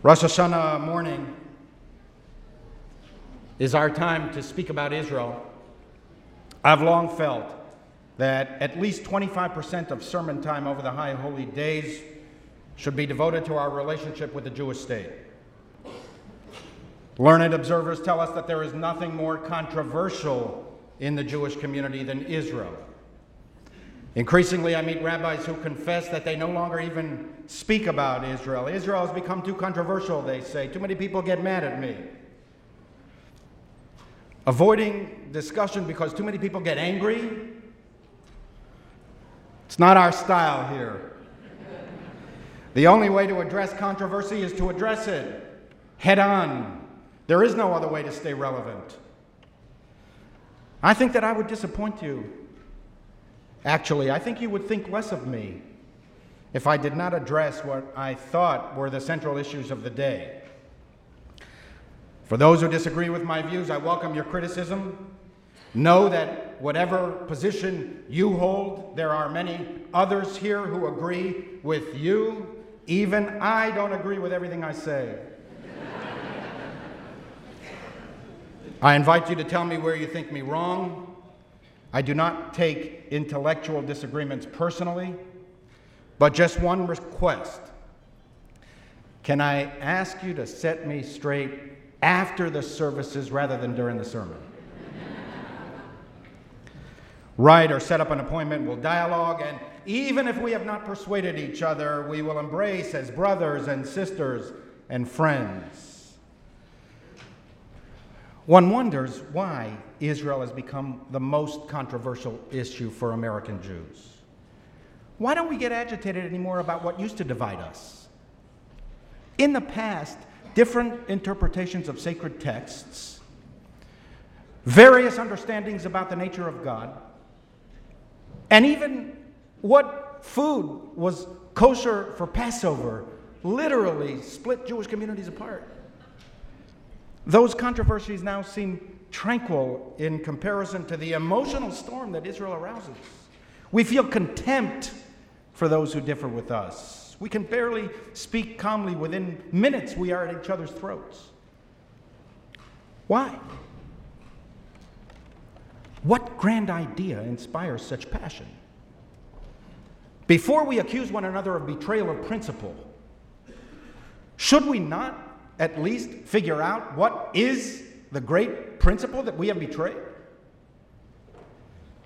Rosh Hashanah morning is our time to speak about Israel. I've long felt that at least 25% of sermon time over the high holy days should be devoted to our relationship with the Jewish state. Learned observers tell us that there is nothing more controversial in the Jewish community than Israel. Increasingly, I meet rabbis who confess that they no longer even speak about Israel. Israel has become too controversial, they say. Too many people get mad at me. Avoiding discussion because too many people get angry. It's not our style here. The only way to address controversy is to address it head on. There is no other way to stay relevant. I think that I would disappoint you. Actually, I think you would think less of me if I did not address what I thought were the central issues of the day. For those who disagree with my views, I welcome your criticism. Know that whatever position you hold, there are many others here who agree with you. Even I don't agree with everything I say. I invite you to tell me where you think me wrong. I do not take intellectual disagreements personally, but just one request. Can I ask you to set me straight after the services rather than during the sermon? Write or set up an appointment, we'll dialogue, and even if we have not persuaded each other, we will embrace as brothers and sisters and friends. One wonders why Israel has become the most controversial issue for American Jews. Why don't we get agitated anymore about what used to divide us? In the past, different interpretations of sacred texts, various understandings about the nature of God, and even what food was kosher for Passover literally split Jewish communities apart. Those controversies now seem tranquil in comparison to the emotional storm that Israel arouses. We feel contempt for those who differ with us. We can barely speak calmly. Within minutes, we are at each other's throats. Why? What grand idea inspires such passion? Before we accuse one another of betrayal of principle, should we not at least figure out what is the great principle that we have betrayed?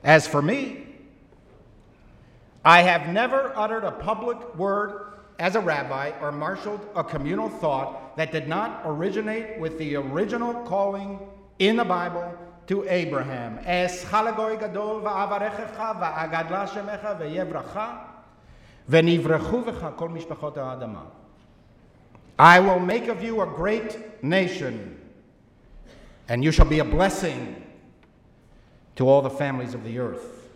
As for me, I have never uttered a public word as a rabbi or marshaled a communal thought that did not originate with the original calling in the Bible to Abraham. Es gadol va'avarechecha va'agadla ve'yevracha kol mishpachot ha'adamah. I will make of you a great nation, and you shall be a blessing to all the families of the earth.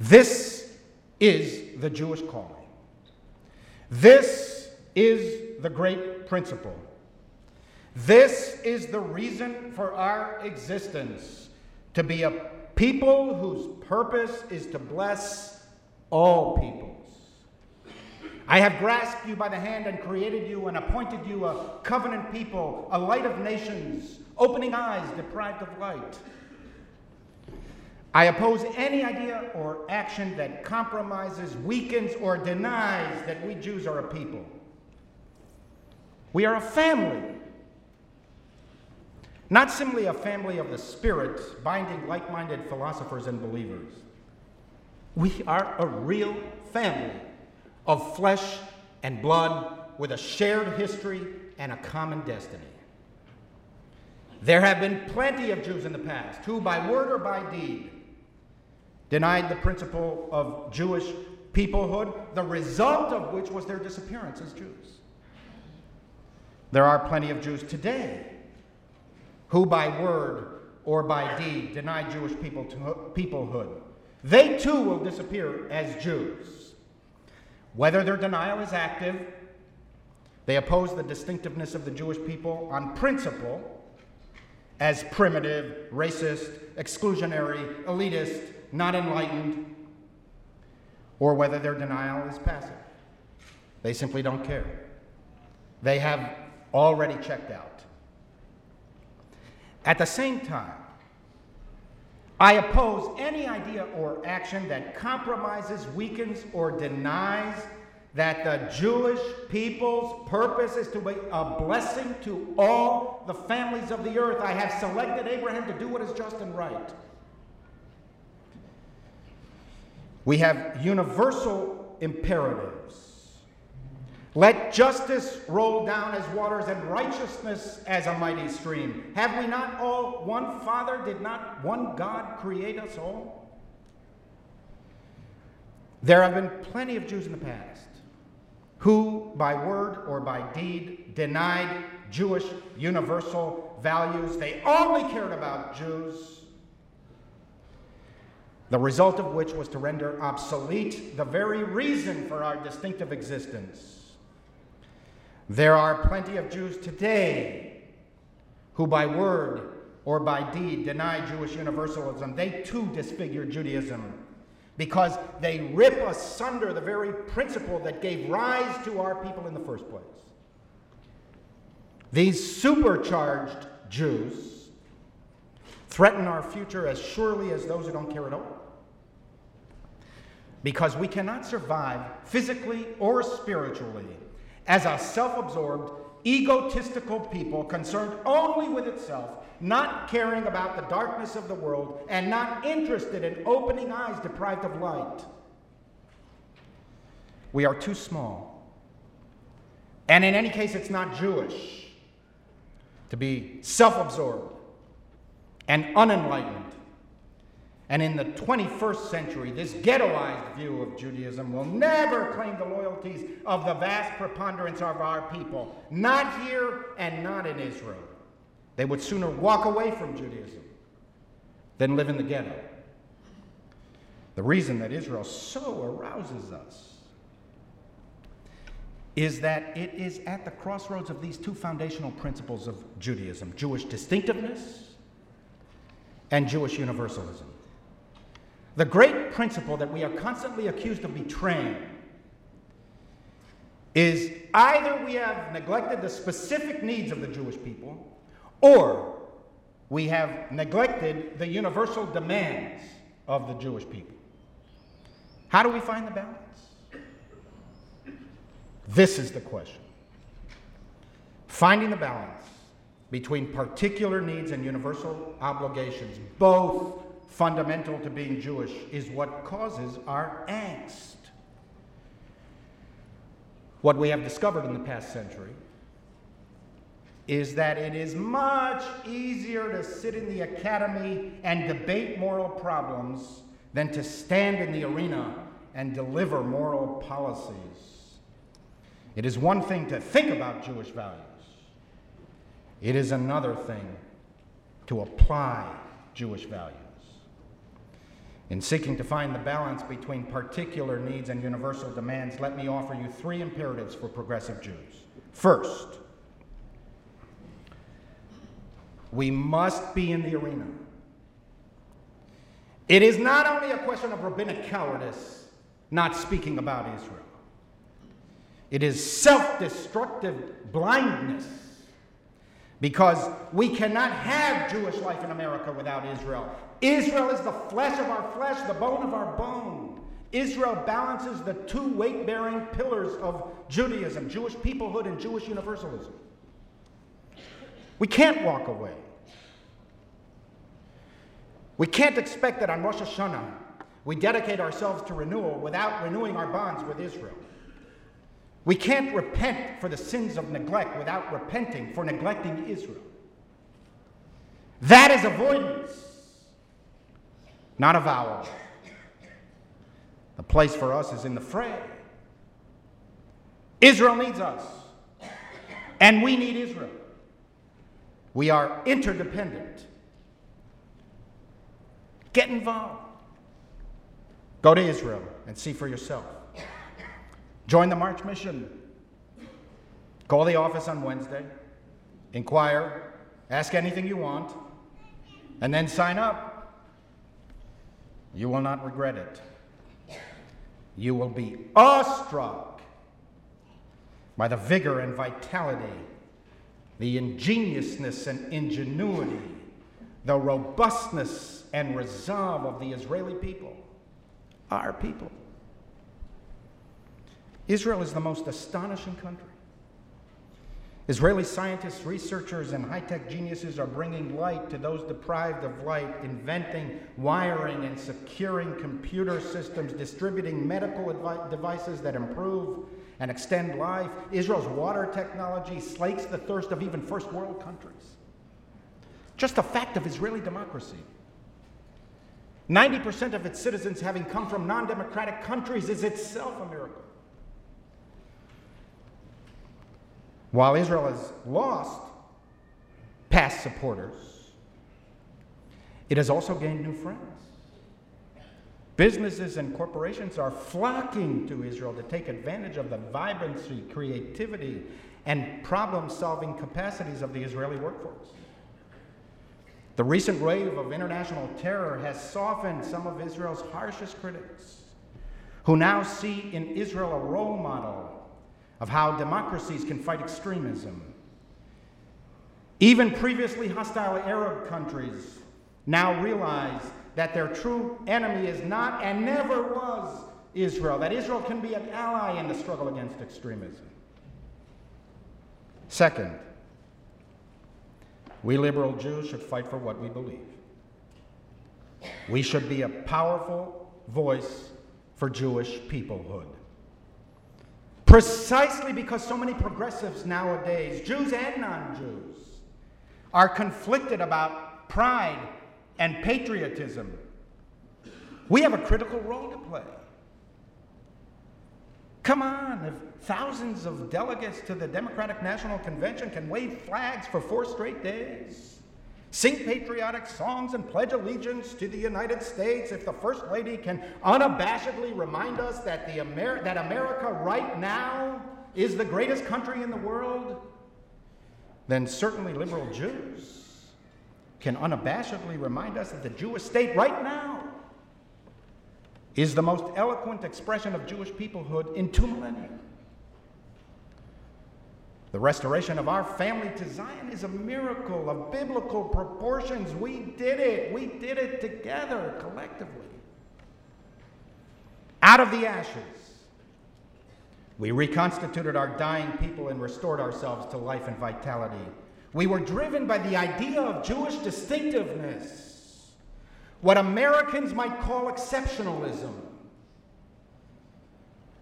This is the Jewish calling. This is the great principle. This is the reason for our existence to be a people whose purpose is to bless all people. I have grasped you by the hand and created you and appointed you a covenant people, a light of nations, opening eyes deprived of light. I oppose any idea or action that compromises, weakens, or denies that we Jews are a people. We are a family. Not simply a family of the Spirit, binding like minded philosophers and believers. We are a real family of flesh and blood with a shared history and a common destiny. There have been plenty of Jews in the past who, by word or by deed, denied the principle of Jewish peoplehood, the result of which was their disappearance as Jews. There are plenty of Jews today who, by word or by deed, deny Jewish people peoplehood. They too will disappear as Jews. Whether their denial is active, they oppose the distinctiveness of the Jewish people on principle as primitive, racist, exclusionary, elitist, not enlightened, or whether their denial is passive. They simply don't care. they have already checked out. At the same time, I oppose any idea or action that compromises, weakens, or denies that the Jewish people's purpose is to be a blessing to all the families of the earth. I have selected Abraham to do what is just and right. We have universal imperatives. Let justice roll down as waters and righteousness as a mighty stream. Have we not all one Father? Did not one God create us all? There have been plenty of Jews in the past who, by word or by deed, denied Jewish universal values. They only cared about Jews the result of which was to render obsolete the very reason for our distinctive existence. There are plenty of Jews today who, by word or by deed, deny Jewish universalism. They too disfigure Judaism because they rip asunder the very principle that gave rise to our people in the first place. These supercharged Jews threaten our future as surely as those who don't care at all because we cannot survive physically or spiritually as a self absorbed, egotistical people concerned only with itself, not caring about the darkness of the world, and not interested in opening eyes deprived of light. We are too small. And in any case, it's not Jewish to be self absorbed and unenlightened and in the 21st century, this ghettoized view of Judaism will never claim the loyalties of the vast preponderance of our people, not here and not in Israel. They would sooner walk away from Judaism than live in the ghetto. The reason that Israel so arouses us is that it is at the crossroads of these two foundational principles of Judaism Jewish distinctiveness and Jewish universalism. The great principle that we are constantly accused of betraying is either we have neglected the specific needs of the Jewish people, or we have neglected the universal demands of the Jewish people. How do we find the balance? This is the question. Finding the balance between particular needs and universal obligations, both fundamental to being Jewish is what causes our angst. What we have discovered in the past century is that it is much easier to sit in the academy and debate moral problems than to stand in the arena and deliver moral policies. It is one thing to think about Jewish values, it is another thing to apply Jewish values. In seeking to find the balance between particular needs and universal demands, let me offer you three imperatives for progressive Jews. First, we must be in the arena. It is not only a question of rabbinic cowardice not speaking about Israel, it is self destructive blindness because we cannot have Jewish life in America without Israel. Israel is the flesh of our flesh, the bone of our bone. Israel balances the two weight bearing pillars of Judaism Jewish peoplehood and Jewish universalism. We can't walk away. We can't expect that on Rosh Hashanah we dedicate ourselves to renewal without renewing our bonds with Israel. We can't repent for the sins of neglect without repenting for neglecting Israel. That is avoidance, not avowal. The place for us is in the fray. Israel needs us, and we need Israel. We are interdependent. Get involved. Go to Israel and see for yourself. Join the March Mission. Call the office on Wednesday, inquire, ask anything you want, and then sign up. You will not regret it. You will be awestruck by the vigor and vitality, the ingeniousness and ingenuity, the robustness and resolve of the Israeli people, our people. Israel is the most astonishing country. Israeli scientists, researchers, and high tech geniuses are bringing light to those deprived of light, inventing, wiring, and securing computer systems, distributing medical devices that improve and extend life. Israel's water technology slakes the thirst of even first world countries. Just a fact of Israeli democracy. 90% of its citizens having come from non democratic countries is itself a miracle. While Israel has lost past supporters, it has also gained new friends. Businesses and corporations are flocking to Israel to take advantage of the vibrancy, creativity, and problem solving capacities of the Israeli workforce. The recent wave of international terror has softened some of Israel's harshest critics, who now see in Israel a role model of how democracies can fight extremism. Even previously hostile Arab countries now realize that their true enemy is not and never was Israel, that Israel can be an ally in the struggle against extremism. Second, we liberal Jews should fight for what we believe. We should be a powerful voice for Jewish peoplehood. Precisely because so many progressives nowadays, Jews and non Jews, are conflicted about pride and patriotism. We have a critical role to play. Come on, if thousands of delegates to the Democratic National Convention can wave flags for four straight days, sing patriotic songs, and pledge allegiance to the United States, if the First Lady can unabashedly remind us that, the Amer- that America right now is the greatest country in the world, then certainly liberal Jews can unabashedly remind us that the Jewish state right now is the most eloquent expression of Jewish peoplehood in two millennia. The restoration of our family to Zion is a miracle of biblical proportions. We did it. We did it together, collectively. Out of the ashes, we reconstituted our dying people and restored ourselves to life and vitality. We were driven by the idea of Jewish distinctiveness, what Americans might call exceptionalism.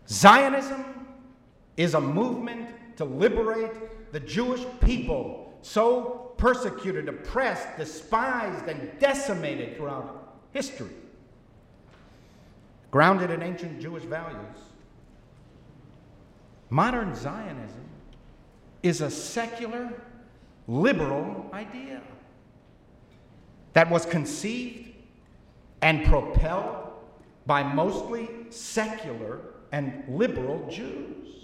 Zionism is a movement to liberate the Jewish people, so persecuted, oppressed, despised, and decimated throughout history. Grounded in ancient Jewish values, modern Zionism is a secular liberal idea that was conceived and propelled by mostly secular and liberal Jews.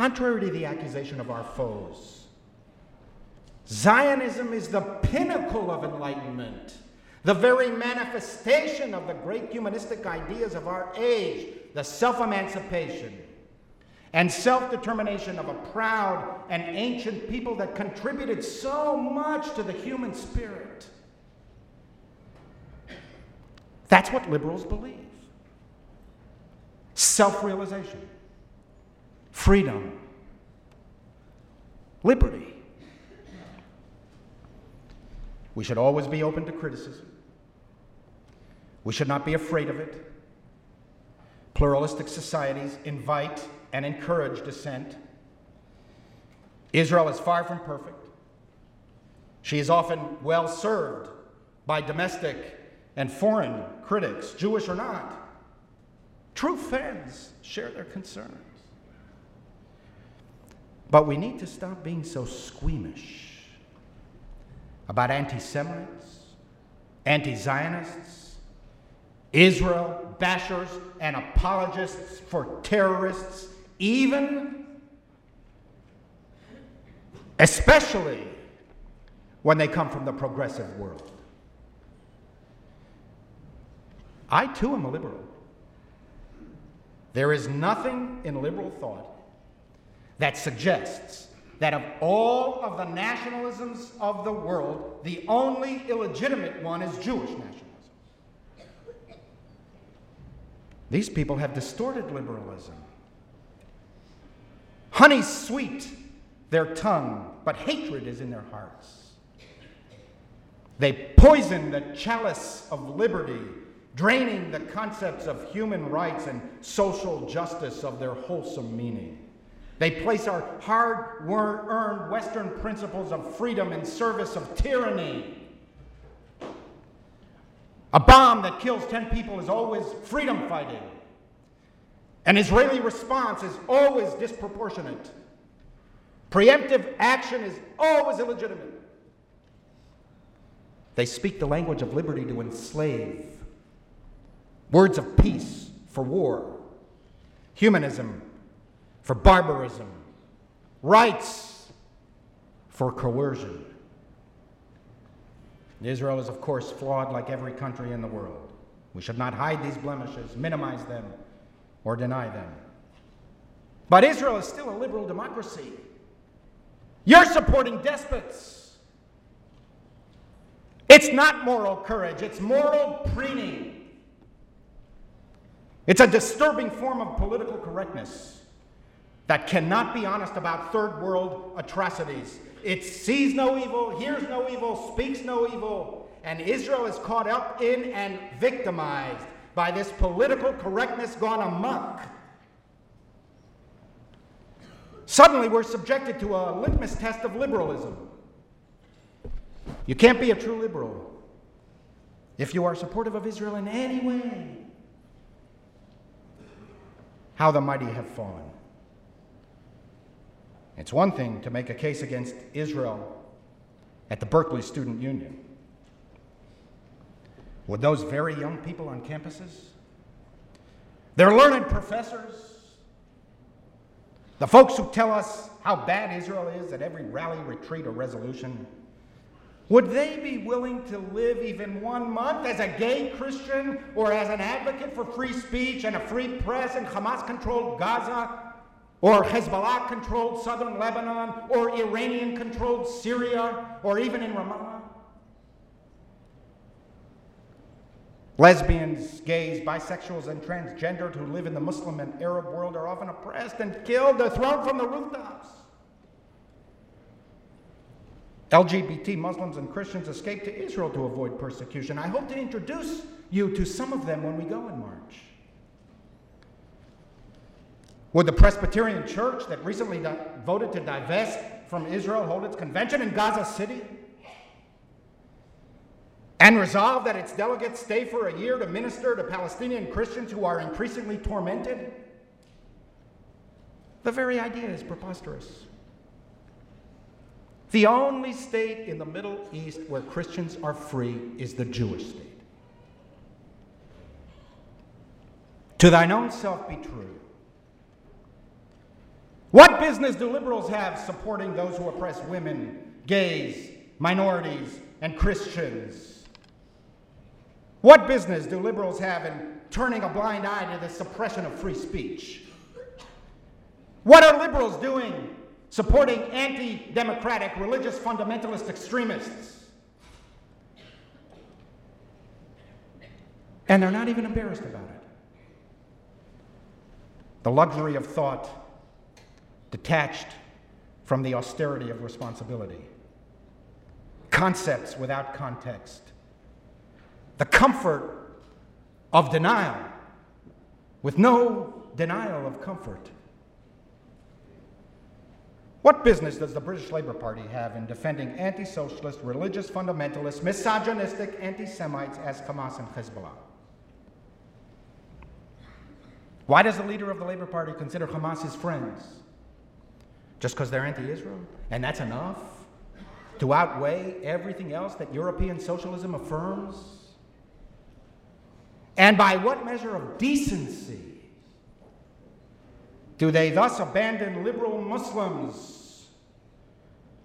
Contrary to the accusation of our foes, Zionism is the pinnacle of enlightenment, the very manifestation of the great humanistic ideas of our age, the self emancipation, and self determination of a proud and ancient people that contributed so much to the human spirit. That's what liberals believe self realization, freedom, liberty. We should always be open to criticism. We should not be afraid of it. Pluralistic societies invite and encourage dissent. Israel is far from perfect. She is often well served by domestic and foreign critics, Jewish or not. True fans share their concerns. But we need to stop being so squeamish about anti Semites, anti Zionists, Israel bashers, and apologists for terrorists even, especially when they come from the progressive world. I too am a liberal. There is nothing in liberal thought that suggests that of all of the nationalisms of the world, the only illegitimate one is Jewish nationalism. These people have distorted liberalism. Honey sweet their tongue, but hatred is in their hearts. They poison the chalice of liberty, draining the concepts of human rights and social justice of their wholesome meaning. They place our hard earned Western principles of freedom in service of tyranny. A bomb that kills 10 people is always freedom fighting. An Israeli response is always disproportionate. Preemptive action is always illegitimate. They speak the language of liberty to enslave, words of peace for war, humanism for barbarism, rights for coercion. Israel is, of course, flawed like every country in the world. We should not hide these blemishes, minimize them, or deny them. But Israel is still a liberal democracy. You're supporting despots. It's not moral courage, it's moral preening. It's a disturbing form of political correctness that cannot be honest about third world atrocities. It sees no evil, hears no evil, speaks no evil, and Israel is caught up in and victimized by this political correctness gone amok. Suddenly, we're subjected to a litmus test of liberalism. You can't be a true liberal if you are supportive of Israel in any way. How the mighty have fallen. It's one thing to make a case against Israel at the Berkeley Student Union. Would those very young people on campuses, their learned professors, the folks who tell us how bad Israel is at every rally, retreat, or resolution, would they be willing to live even one month as a gay Christian or as an advocate for free speech and a free press in Hamas controlled Gaza or Hezbollah controlled southern Lebanon or Iranian controlled Syria or even in Ramallah? Lesbians, gays, bisexuals, and transgendered who live in the Muslim and Arab world are often oppressed and killed. They're thrown from the rooftops. LGBT Muslims and Christians escape to Israel to avoid persecution. I hope to introduce you to some of them when we go in March. Would the Presbyterian Church that recently di- voted to divest from Israel hold its convention in Gaza City? and resolve that its delegates stay for a year to minister to Palestinian Christians who are increasingly tormented? The very idea is preposterous. The only state in the Middle East where Christians are free is the Jewish state. To thine own self be true. What business do liberals have supporting those who oppress women, gays, minorities, and Christians? What business do liberals have in turning a blind eye to the suppression of free speech? What are liberals doing supporting anti democratic religious fundamentalist extremists? And they're not even embarrassed about it. The luxury of thought detached from the austerity of responsibility. Concepts without context the comfort of denial with no denial of comfort. What business does the British Labour Party have in defending anti socialist, religious fundamentalists, misogynistic anti Semites as Hamas and Hezbollah? Why does the leader of the Labour Party consider Hamas his friends? Just because they're anti Israel? And that's enough to outweigh everything else that European socialism affirms? And by what measure of decency do they thus abandon liberal Muslims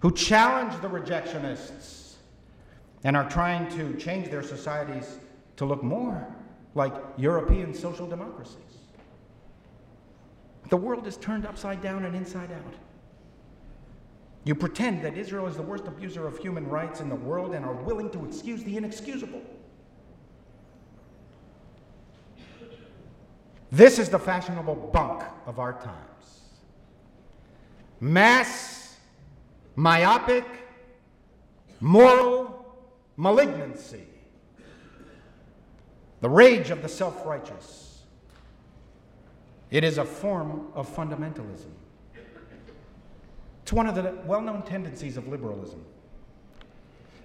who challenge the rejectionists and are trying to change their societies to look more like European social democracies? The world is turned upside down and inside out. You pretend that Israel is the worst abuser of human rights in the world and are willing to excuse the inexcusable. This is the fashionable bunk of our times. Mass, myopic, moral malignancy, the rage of the self righteous. It is a form of fundamentalism. It's one of the well known tendencies of liberalism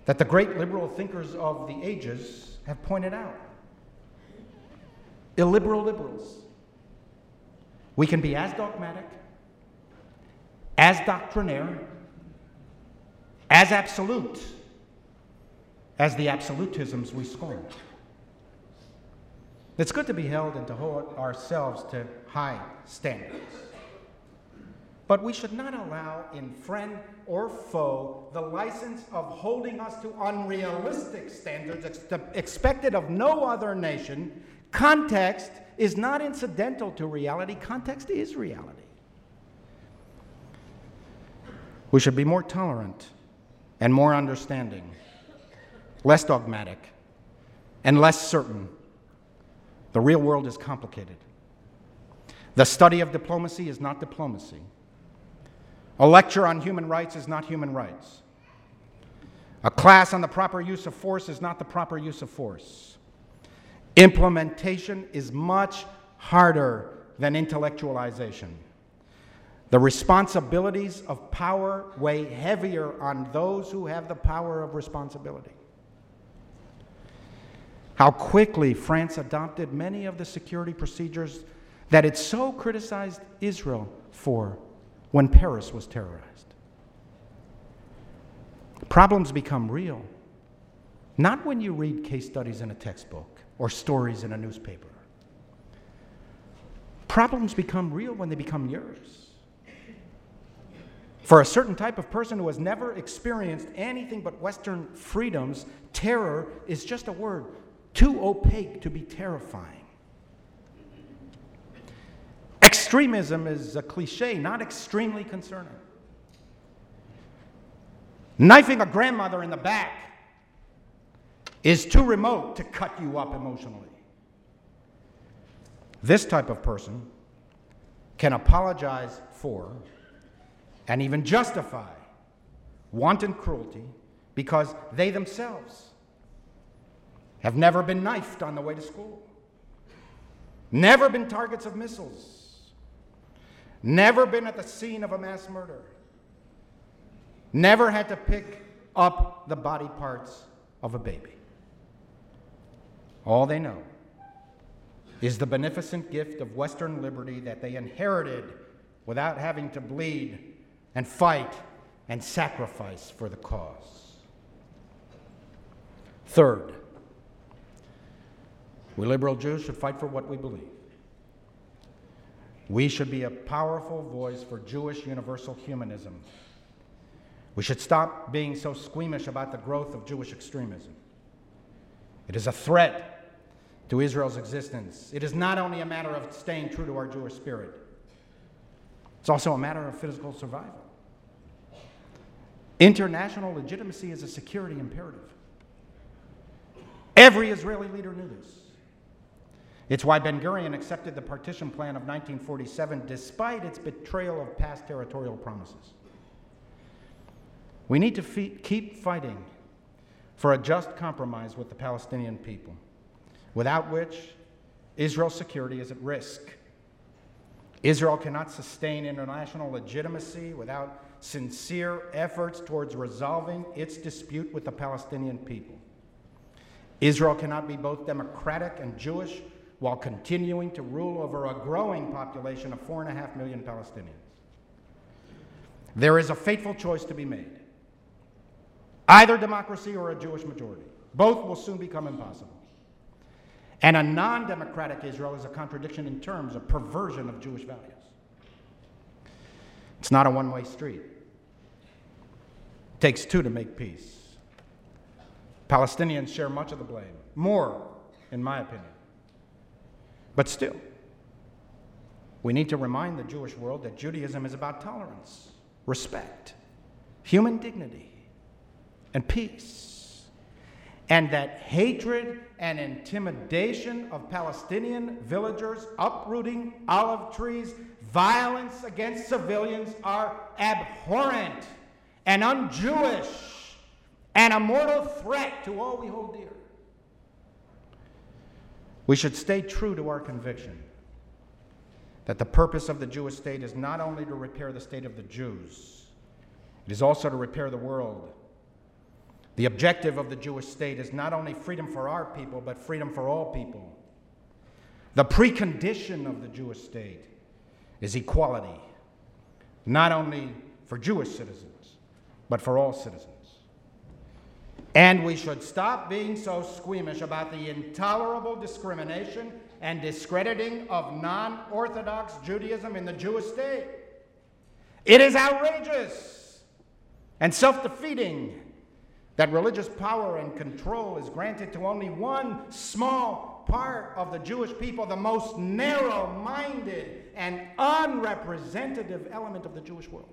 that the great liberal thinkers of the ages have pointed out. Illiberal liberals. We can be as dogmatic, as doctrinaire, as absolute as the absolutisms we scorn. It's good to be held and to hold ourselves to high standards. But we should not allow in friend or foe the license of holding us to unrealistic standards ex- expected of no other nation. Context is not incidental to reality, context is reality. We should be more tolerant and more understanding, less dogmatic, and less certain. The real world is complicated. The study of diplomacy is not diplomacy. A lecture on human rights is not human rights. A class on the proper use of force is not the proper use of force. Implementation is much harder than intellectualization. The responsibilities of power weigh heavier on those who have the power of responsibility. How quickly France adopted many of the security procedures that it so criticized Israel for when Paris was terrorized. Problems become real, not when you read case studies in a textbook or stories in a newspaper. Problems become real when they become yours. For a certain type of person who has never experienced anything but Western freedoms, terror is just a word too opaque to be terrifying. Extremism is a cliche, not extremely concerning. Knifing a grandmother in the back is too remote to cut you up emotionally. This type of person can apologize for and even justify wanton cruelty because they themselves have never been knifed on the way to school, never been targets of missiles, never been at the scene of a mass murder, never had to pick up the body parts of a baby. All they know is the beneficent gift of Western liberty that they inherited without having to bleed and fight and sacrifice for the cause. Third, we liberal Jews should fight for what we believe. We should be a powerful voice for Jewish universal humanism. We should stop being so squeamish about the growth of Jewish extremism. It is a threat to Israel's existence. It is not only a matter of staying true to our Jewish spirit, it's also a matter of physical survival. International legitimacy is a security imperative. Every Israeli leader knew this. It's why Ben Gurion accepted the partition plan of 1947 despite its betrayal of past territorial promises. We need to fe- keep fighting for a just compromise with the Palestinian people, without which Israel's security is at risk. Israel cannot sustain international legitimacy without sincere efforts towards resolving its dispute with the Palestinian people. Israel cannot be both democratic and Jewish while continuing to rule over a growing population of 4.5 million Palestinians. There is a fateful choice to be made either democracy or a Jewish majority. Both will soon become impossible. And a non democratic Israel is a contradiction in terms, a perversion of Jewish values. It's not a one way street. It takes two to make peace. Palestinians share much of the blame, more, in my opinion. But still, We need to remind the Jewish world that Judaism is about tolerance, respect, human dignity, and peace. And that hatred and intimidation of Palestinian villagers uprooting olive trees, violence against civilians are abhorrent and un-Jewish and a mortal threat to all we hold dear. We should stay true to our conviction that the purpose of the Jewish state is not only to repair the state of the Jews, it is also to repair the world. The objective of the Jewish state is not only freedom for our people, but freedom for all people. The precondition of the Jewish state is equality, not only for Jewish citizens, but for all citizens. And we should stop being so squeamish about the intolerable discrimination and discrediting of non Orthodox Judaism in the Jewish state. It is outrageous and self defeating that religious power and control is granted to only one small part of the Jewish people, the most narrow minded and unrepresentative element of the Jewish world.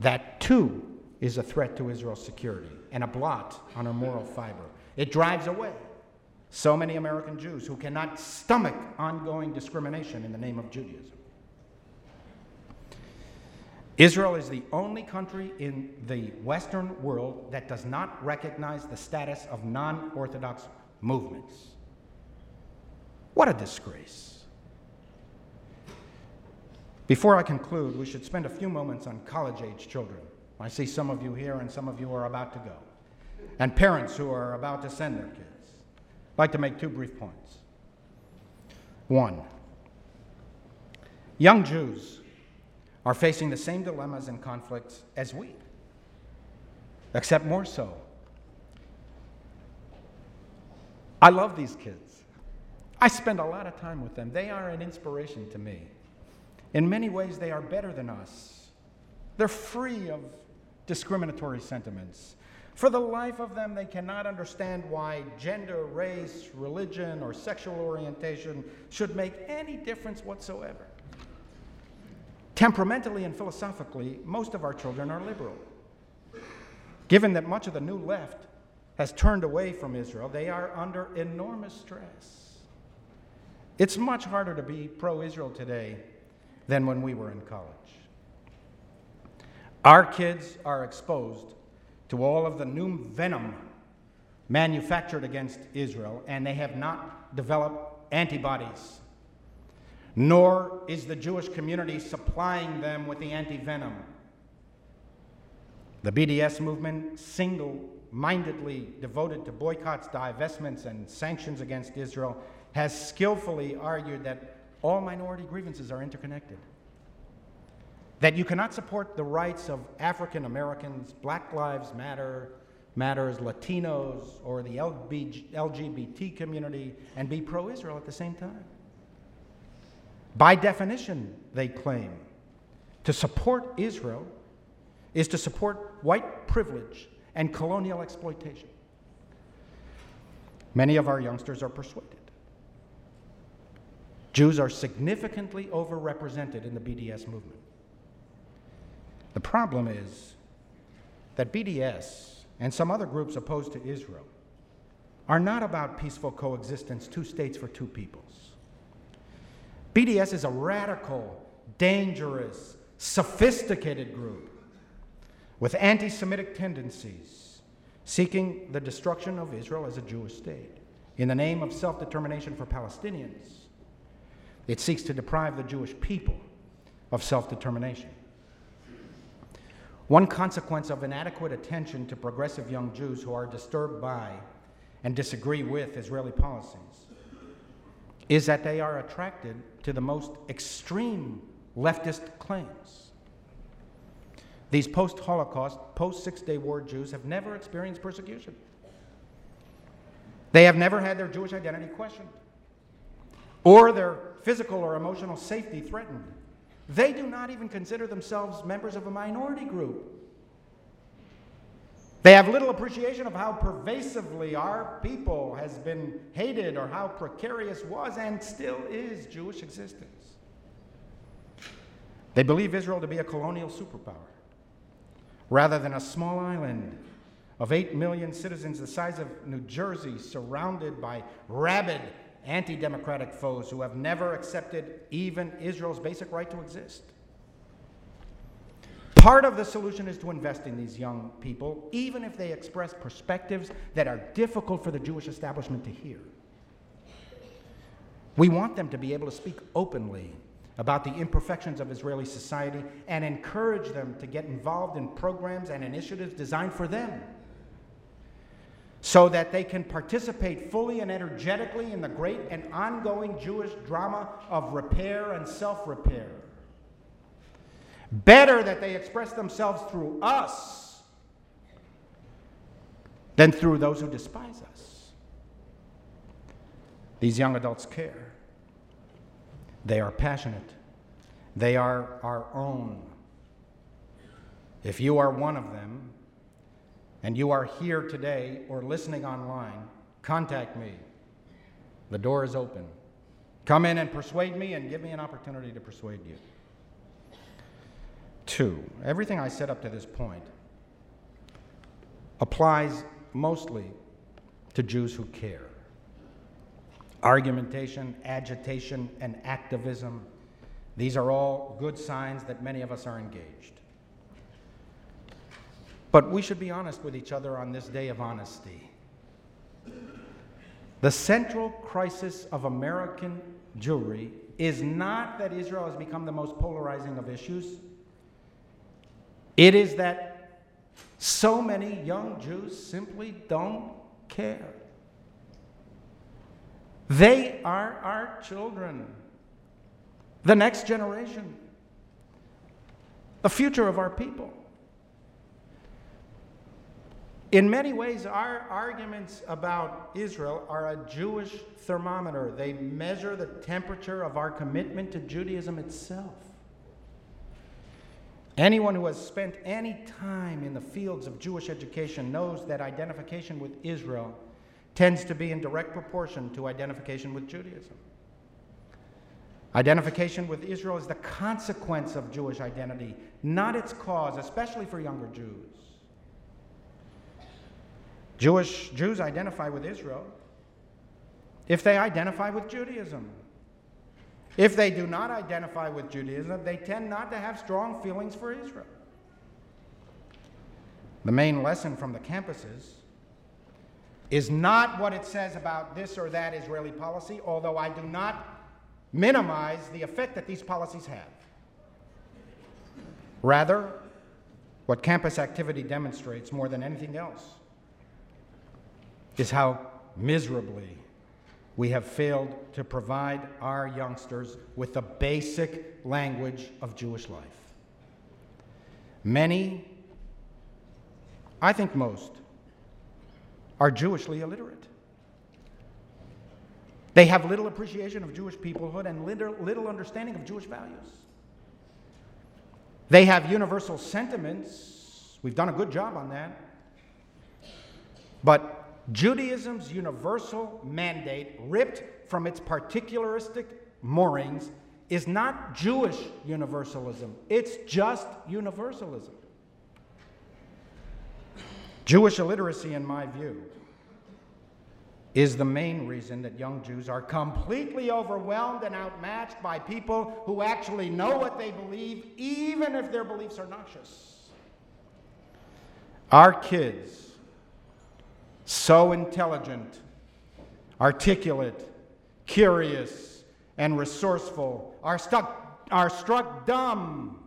That too is a threat to Israel's security and a blot on her moral fiber. It drives away so many American Jews who cannot stomach ongoing discrimination in the name of Judaism. Israel is the only country in the Western world that does not recognize the status of non Orthodox movements. What a disgrace. Before I conclude, we should spend a few moments on college age children. I see some of you here and some of you are about to go, and parents who are about to send their kids. I'd like to make two brief points. One, young Jews are facing the same dilemmas and conflicts as we, except more so. I love these kids. I spend a lot of time with them. They are an inspiration to me. In many ways, they are better than us. They're free of discriminatory sentiments. For the life of them, they cannot understand why gender, race, religion, or sexual orientation should make any difference whatsoever. Temperamentally and philosophically, most of our children are liberal. Given that much of the new left has turned away from Israel, they are under enormous stress. It's much harder to be pro Israel today than when we were in college. Our kids are exposed to all of the new venom manufactured against Israel, and they have not developed antibodies. Nor is the Jewish community supplying them with the anti venom. The BDS movement, single mindedly devoted to boycotts, divestments, and sanctions against Israel, has skillfully argued that all minority grievances are interconnected that you cannot support the rights of African Americans, Black Lives Matter, matters, Latinos, or the LGBT community and be pro Israel at the same time. By definition, they claim, to support Israel is to support white privilege and colonial exploitation. Many of our youngsters are persuaded. Jews are significantly overrepresented in the BDS movement. The problem is that BDS and some other groups opposed to Israel are not about peaceful coexistence, two states for two peoples. BDS is a radical, dangerous, sophisticated group with anti Semitic tendencies seeking the destruction of Israel as a Jewish state in the name of self determination for Palestinians. It seeks to deprive the Jewish people of self determination. One consequence of inadequate attention to progressive young Jews who are disturbed by and disagree with Israeli policies is that they are attracted to the most extreme leftist claims. These post Holocaust, post Six Day War Jews have never experienced persecution. They have never had their Jewish identity questioned or their physical or emotional safety threatened. They do not even consider themselves members of a minority group. They have little appreciation of how pervasively our people has been hated or how precarious was and still is Jewish existence. They believe Israel to be a colonial superpower rather than a small island of 8 million citizens the size of New Jersey, surrounded by rabid anti democratic foes who have never accepted even Israel's basic right to exist. Part of the solution is to invest in these young people, even if they express perspectives that are difficult for the Jewish establishment to hear. We want them to be able to speak openly about the imperfections of Israeli society and encourage them to get involved in programs and initiatives designed for them so that they can participate fully and energetically in the great and ongoing Jewish drama of repair and self repair. Better that they express themselves through us than through those who despise us. These young adults care. They are passionate. They are our own. If you are one of them, and you are here today or listening online, contact me. The door is open. Come in and persuade me and give me an opportunity to persuade you. Two, everything I said up to this point applies mostly to Jews who care. Argumentation, agitation, and activism, these are all good signs that many of us are engaged. But we should be honest with each other on this day of honesty. The central crisis of American Jewry is not that Israel has become the most polarizing of issues. It is that so many young Jews simply don't care. They are our children, the next generation, the future of our people. In many ways, our arguments about Israel are a Jewish thermometer. They measure the temperature of our commitment to Judaism itself. Anyone who has spent any time in the fields of Jewish education knows that identification with Israel tends to be in direct proportion to identification with Judaism. Identification with Israel is the consequence of Jewish identity, not its cause, especially for younger Jews. Jewish Jews identify with Israel if they identify with Judaism. If they do not identify with Judaism, they tend not to have strong feelings for Israel. The main lesson from the campuses is not what it says about this or that Israeli policy, although I do not minimize the effect that these policies have. Rather, what campus activity demonstrates more than anything else is how miserably we have failed to provide our youngsters with the basic language of Jewish life. Many, I think most, are Jewishly illiterate. They have little appreciation of Jewish peoplehood and little, understanding of Jewish values. They have universal sentiments. We've done a good job on that. But Judaism's universal mandate, ripped from its particularistic moorings, is not Jewish universalism, it's just universalism. Jewish illiteracy, in my view, is the main reason that young Jews are completely overwhelmed and outmatched by people who actually know what they believe, even if their beliefs are nauseous. Our kids so intelligent, articulate, curious, and resourceful are, stuck, are struck dumb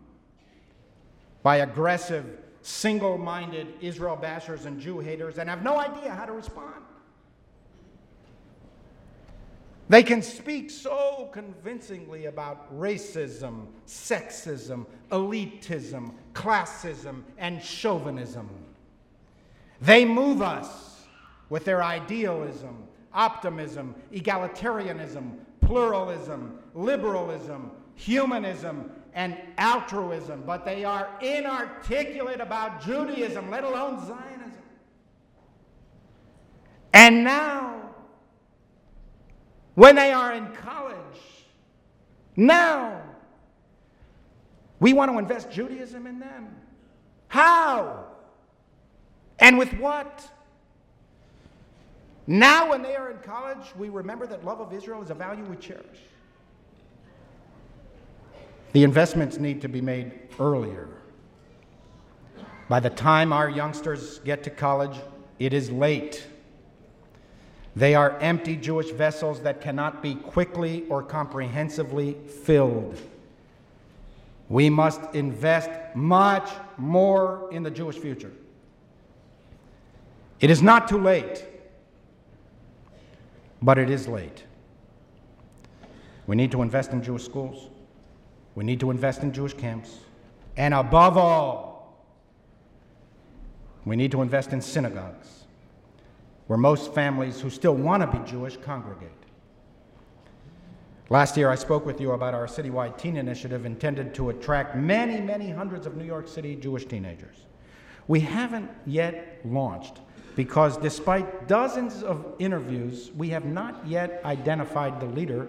by aggressive, single minded Israel bashers and Jew haters and have no idea how to respond. They can speak so convincingly about racism, sexism, elitism, classism, and chauvinism. They move us with their idealism, optimism, egalitarianism, pluralism, liberalism, humanism, and altruism, but they are inarticulate about Judaism, let alone Zionism. And now, when they are in college, now, we want to invest Judaism in them. How? And with what? Now, when they are in college, we remember that love of Israel is a value we cherish. The investments need to be made earlier. By the time our youngsters get to college, it is late. They are empty Jewish vessels that cannot be quickly or comprehensively filled. We must invest much more in the Jewish future. It is not too late, but it is late. We need to invest in Jewish schools. We need to invest in Jewish camps. And above all, we need to invest in synagogues where most families who still want to be Jewish congregate. Last year, I spoke with you about our citywide teen initiative intended to attract many, many hundreds of New York City Jewish teenagers. We haven't yet launched because, despite dozens of interviews, we have not yet identified the leader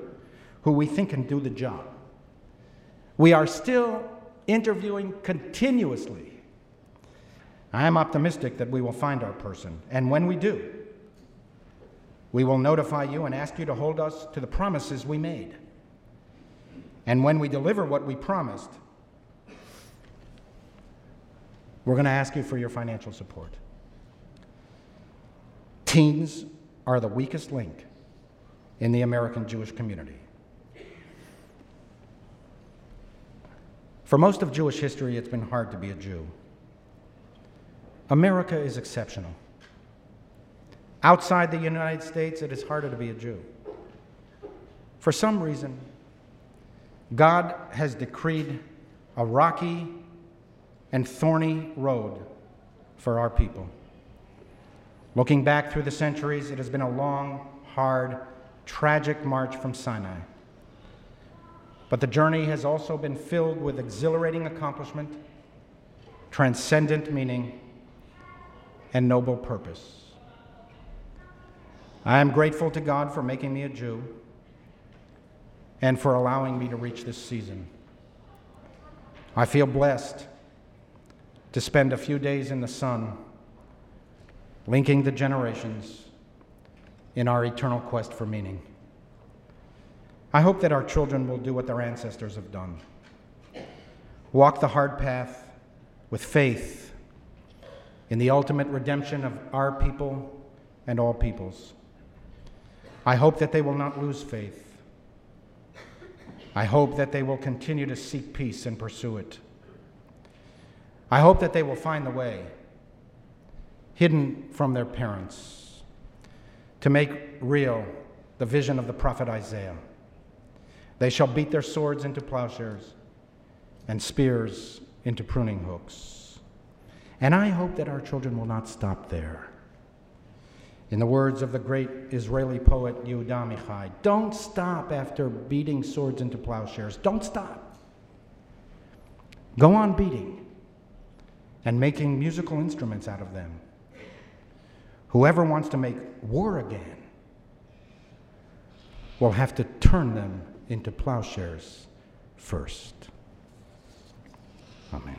who we think can do the job. We are still interviewing continuously. I am optimistic that we will find our person, and when we do, we will notify you and ask you to hold us to the promises we made. And when we deliver what we promised, we're going to ask you for your financial support. Teens are the weakest link in the American Jewish community. For most of Jewish history, it's been hard to be a Jew. America is exceptional. Outside the United States, it is harder to be a Jew. For some reason, God has decreed a rocky and thorny road for our people. Looking back through the centuries, it has been a long, hard, tragic march from Sinai. But the journey has also been filled with exhilarating accomplishment, transcendent meaning, and noble purpose. I am grateful to God for making me a Jew and for allowing me to reach this season. I feel blessed to spend a few days in the sun, linking the generations in our eternal quest for meaning. I hope that our children will do what their ancestors have done walk the hard path with faith in the ultimate redemption of our people and all peoples. I hope that they will not lose faith. I hope that they will continue to seek peace and pursue it. I hope that they will find the way, hidden from their parents, to make real the vision of the prophet Isaiah. They shall beat their swords into plowshares and spears into pruning hooks. And I hope that our children will not stop there. In the words of the great Israeli poet Yehuda Amichai, don't stop after beating swords into plowshares. Don't stop. Go on beating and making musical instruments out of them. Whoever wants to make war again will have to turn them into plowshares first. Amen.